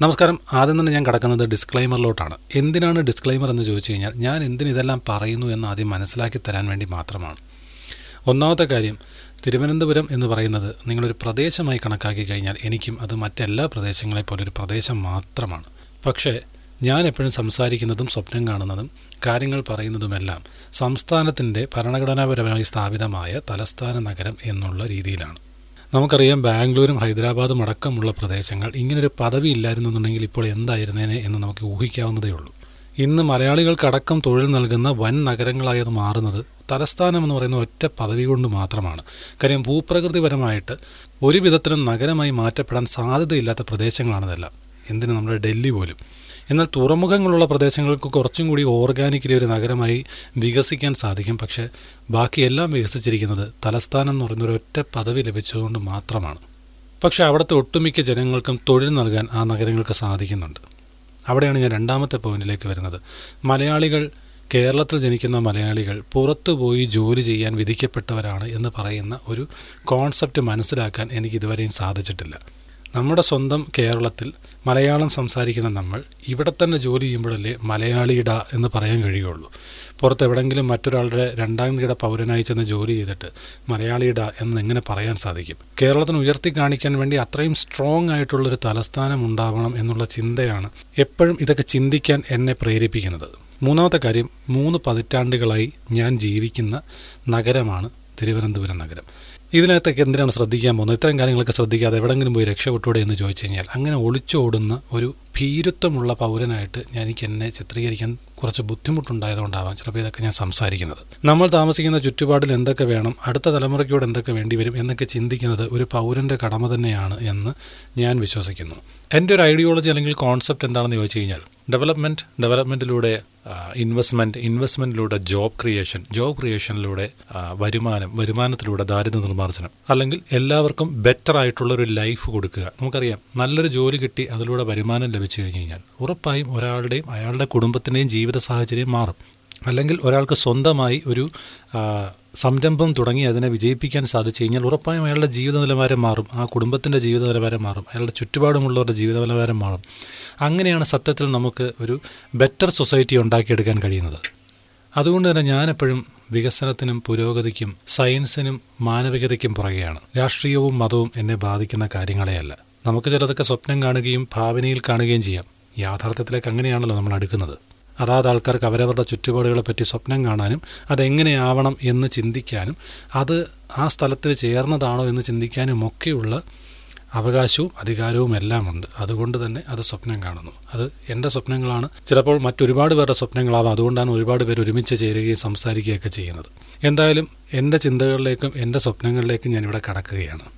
നമസ്കാരം. ആദ്യം തന്നെ ഞാൻ കടക്കുന്നത് ഡിസ്ക്ലൈമറിലോട്ടാണ്. എന്തിനാണ് ഡിസ്ക്ലൈമർ എന്ന് ചോദിച്ചു കഴിഞ്ഞാൽ ഞാൻ എന്തിന് ഇതെല്ലാം പറയുന്നു എന്ന് ആദ്യം മനസ്സിലാക്കി തരാൻ വേണ്ടി മാത്രമാണ്. ഒന്നാമത്തെ കാര്യം തിരുവനന്തപുരം എന്ന് പറയുന്നത് നിങ്ങളൊരു പ്രദേശമായി കണക്കാക്കി കഴിഞ്ഞാൽ എനിക്കും അത് മറ്റെല്ലാ പ്രദേശങ്ങളെ പോലെ ഒരു പ്രദേശം മാത്രമാണ്. പക്ഷേ ഞാൻ എപ്പോഴും സംസാരിക്കുന്നതും സ്വപ്നം കാണുന്നതും കാര്യങ്ങൾ പറയുന്നതുമെല്ലാം സംസ്ഥാനത്തിന്റെ ഭരണഘടനാപരമായി സ്ഥാപിതമായ തലസ്ഥാന നഗരം എന്നുള്ള രീതിയിലാണ്. നമുക്കറിയാം ബാംഗ്ലൂരും ഹൈദരാബാദും അടക്കമുള്ള പ്രദേശങ്ങൾ ഇങ്ങനൊരു പദവി ഇല്ലായിരുന്നുണ്ടെങ്കിൽ ഇപ്പോൾ എന്തായിരുന്നേനെ എന്ന് നമുക്ക് ഊഹിക്കാവുന്നതേ ഉള്ളൂ. ഇന്ന് മലയാളികൾക്കടക്കം തൊഴിൽ നൽകുന്ന വൻ നഗരങ്ങളായത് മാറുന്നത് തലസ്ഥാനം എന്ന് പറയുന്ന ഒറ്റ പദവി കൊണ്ട് മാത്രമാണ്. കാര്യം ഭൂപ്രകൃതിപരമായിട്ട് ഒരു വിധത്തിലും നഗരമായി മാറ്റപ്പെടാൻ സാധ്യതയില്ലാത്ത പ്രദേശങ്ങളാണിതെല്ലാം എന്തിന് നമ്മുടെ ഡൽഹി പോലും? എന്നാൽ തുറമുഖങ്ങളുള്ള പ്രദേശങ്ങൾക്ക് കുറച്ചും കൂടി ഓർഗാനിക്കലി ഒരു നഗരമായി വികസിക്കാൻ സാധിക്കും. പക്ഷേ ബാക്കിയെല്ലാം വികസിച്ചിരിക്കുന്നത് തലസ്ഥാനം എന്ന് പറയുന്ന ഒറ്റ പദവി ലഭിച്ചതുകൊണ്ട് മാത്രമാണ്. പക്ഷേ അവിടുത്തെ ഒട്ടുമിക്ക ജനങ്ങൾക്കും തൊഴിൽ നൽകാൻ ആ നഗരങ്ങൾക്ക് സാധിക്കുന്നുണ്ട്. അവിടെയാണ് ഞാൻ രണ്ടാമത്തെ പോയിന്റിലേക്ക് വരുന്നത്. മലയാളികൾ കേരളത്തിൽ ജനിക്കുന്ന മലയാളികൾ പുറത്തു പോയി ജോലി ചെയ്യാൻ വിധിക്കപ്പെട്ടവരാണ് എന്ന് പറയുന്ന ഒരു കോൺസെപ്റ്റ് മനസ്സിലാക്കാൻ എനിക്ക് ഇതുവരെയും സാധിച്ചിട്ടില്ല. നമ്മുടെ സ്വന്തം കേരളത്തിൽ മലയാളം സംസാരിക്കുന്ന നമ്മൾ ഇവിടെ തന്നെ ജോലി ചെയ്യുമ്പോഴല്ലേ മലയാളിയിട എന്ന് പറയാൻ കഴിയുള്ളൂ. പുറത്ത് എവിടെങ്കിലും മറ്റൊരാളുടെ രണ്ടാം കിട പൗരനായി ചെന്ന് ജോലി ചെയ്തിട്ട് മലയാളിയിട എന്ന് എങ്ങനെ പറയാൻ സാധിക്കും? കേരളത്തിന് ഉയർത്തി കാണിക്കാൻ വേണ്ടി അത്രയും സ്ട്രോങ് ആയിട്ടുള്ളൊരു തലസ്ഥാനം ഉണ്ടാവണം എന്നുള്ള ചിന്തയാണ് എപ്പോഴും ഇതൊക്കെ ചിന്തിക്കാൻ എന്നെ പ്രേരിപ്പിക്കുന്നത്. മൂന്നാമത്തെ കാര്യം മൂന്ന് പതിറ്റാണ്ടുകളായി ഞാൻ ജീവിക്കുന്ന നഗരമാണ് തിരുവനന്തപുരം നഗരം. ഇതിനകത്തൊക്കെ എന്തിനാണ് ശ്രദ്ധിക്കാൻ പോകുന്നത്? ഇത്തരം കാര്യങ്ങളൊക്കെ ശ്രദ്ധിക്കാതെ എവിടെങ്കിലും പോയി രക്ഷപ്പെട്ടൂടെ എന്ന് ചോദിച്ചു കഴിഞ്ഞാൽ അങ്ങനെ ഒളിച്ചോടുന്ന ഒരു ഭീരുത്വമുള്ള പൗരനായിട്ട് ഞാൻ എനിക്ക് എന്നെ ചിത്രീകരിക്കാൻ കുറച്ച് ബുദ്ധിമുട്ടുണ്ടായതുകൊണ്ടാവാം ചിലപ്പോൾ ഇതൊക്കെ ഞാൻ സംസാരിക്കുന്നത്. നമ്മൾ താമസിക്കുന്ന ചുറ്റുപാടിൽ എന്തൊക്കെ വേണം അടുത്ത തലമുറയ്ക്കോട് എന്തൊക്കെ വേണ്ടി വരും എന്നൊക്കെ ചിന്തിക്കുന്നത് ഒരു പൗരന്റെ കടമ തന്നെയാണ് എന്ന് ഞാൻ വിശ്വസിക്കുന്നു. എന്റെ ഒരു ഐഡിയോളജി അല്ലെങ്കിൽ കോൺസെപ്റ്റ് എന്താണെന്ന് ചോദിച്ചു കഴിഞ്ഞാൽ ഡെവലപ്മെന്റ് ഡെവലപ്മെന്റിലൂടെ ഇൻവെസ്റ്റ്മെന്റ് ഇൻവെസ്റ്റ്മെന്റിലൂടെ ജോബ് ക്രിയേഷൻ ജോബ് ക്രിയേഷനിലൂടെ വരുമാനം വരുമാനത്തിലൂടെ ദാരിദ്ര്യ നിർമ്മാർജനം. അല്ലെങ്കിൽ എല്ലാവർക്കും ബെറ്റർ ആയിട്ടുള്ള ഒരു ലൈഫ് കൊടുക്കുക. നമുക്കറിയാം നല്ലൊരു ജോലി കിട്ടി അതിലൂടെ വരുമാനം ലഭിച്ചു കഴിഞ്ഞ് കഴിഞ്ഞാൽ ഉറപ്പായും ഒരാളുടെയും അയാളുടെ കുടുംബത്തിന്റെയും ജീവിത സാഹചര്യം മാറും. അല്ലെങ്കിൽ ഒരാൾക്ക് സ്വന്തമായി ഒരു സംരംഭം തുടങ്ങി അതിനെ വിജയിപ്പിക്കാൻ സാധിച്ചു കഴിഞ്ഞാൽ ഉറപ്പായും അയാളുടെ ജീവിത നിലവാരം മാറും ആ കുടുംബത്തിന്റെ ജീവിത നിലവാരം മാറും അയാളുടെ ചുറ്റുപാടുമുള്ളവരുടെ ജീവിത നിലവാരം മാറും. അങ്ങനെയാണ് സത്യത്തിൽ നമുക്ക് ഒരു ബെറ്റർ സൊസൈറ്റി ഉണ്ടാക്കിയെടുക്കാൻ കഴിയുന്നത്. അതുകൊണ്ട് തന്നെ ഞാനെപ്പോഴും വികസനത്തിനും പുരോഗതിക്കും സയൻസിനും മാനവികതയ്ക്കും പുറകെയാണ്. രാഷ്ട്രീയവും മതവും എന്നെ ബാധിക്കുന്ന കാര്യങ്ങളെയല്ല. നമുക്ക് ചിലതൊക്കെ സ്വപ്നം കാണുകയും ഭാവനയിൽ കാണുകയും ചെയ്യാം. യാഥാർത്ഥ്യത്തിലേക്ക് അങ്ങനെയാണല്ലോ നമ്മൾ അടുക്കുന്നത്. അതാത് ആൾക്കാർക്ക് അവരവരുടെ ചുറ്റുപാടുകളെ പറ്റി സ്വപ്നം കാണാനും അതെങ്ങനെയാവണം എന്ന് ചിന്തിക്കാനും അത് ആ സ്ഥലത്തിൽ ചേർന്നതാണോ എന്ന് ചിന്തിക്കാനും ഒക്കെയുള്ള അവകാശവും അധികാരവും എല്ലാം ഉണ്ട് അതുകൊണ്ട് തന്നെ അത് സ്വപ്നം കാണുന്നു. അത് എന്റെ സ്വപ്നങ്ങളാണ്. ചിലപ്പോൾ മറ്റൊരുപാട് പേരുടെ സ്വപ്നങ്ങളാവാം. അതുകൊണ്ടാണ് ഒരുപാട് പേർ ഒരുമിച്ച് ചേരുകയും സംസാരിക്കുകയൊക്കെ ചെയ്യുന്നത്. എന്തായാലും എന്റെ ചിന്തകളിലേക്കും എന്റെ സ്വപ്നങ്ങളിലേക്കും ഞാനിവിടെ കടക്കുകയാണ്.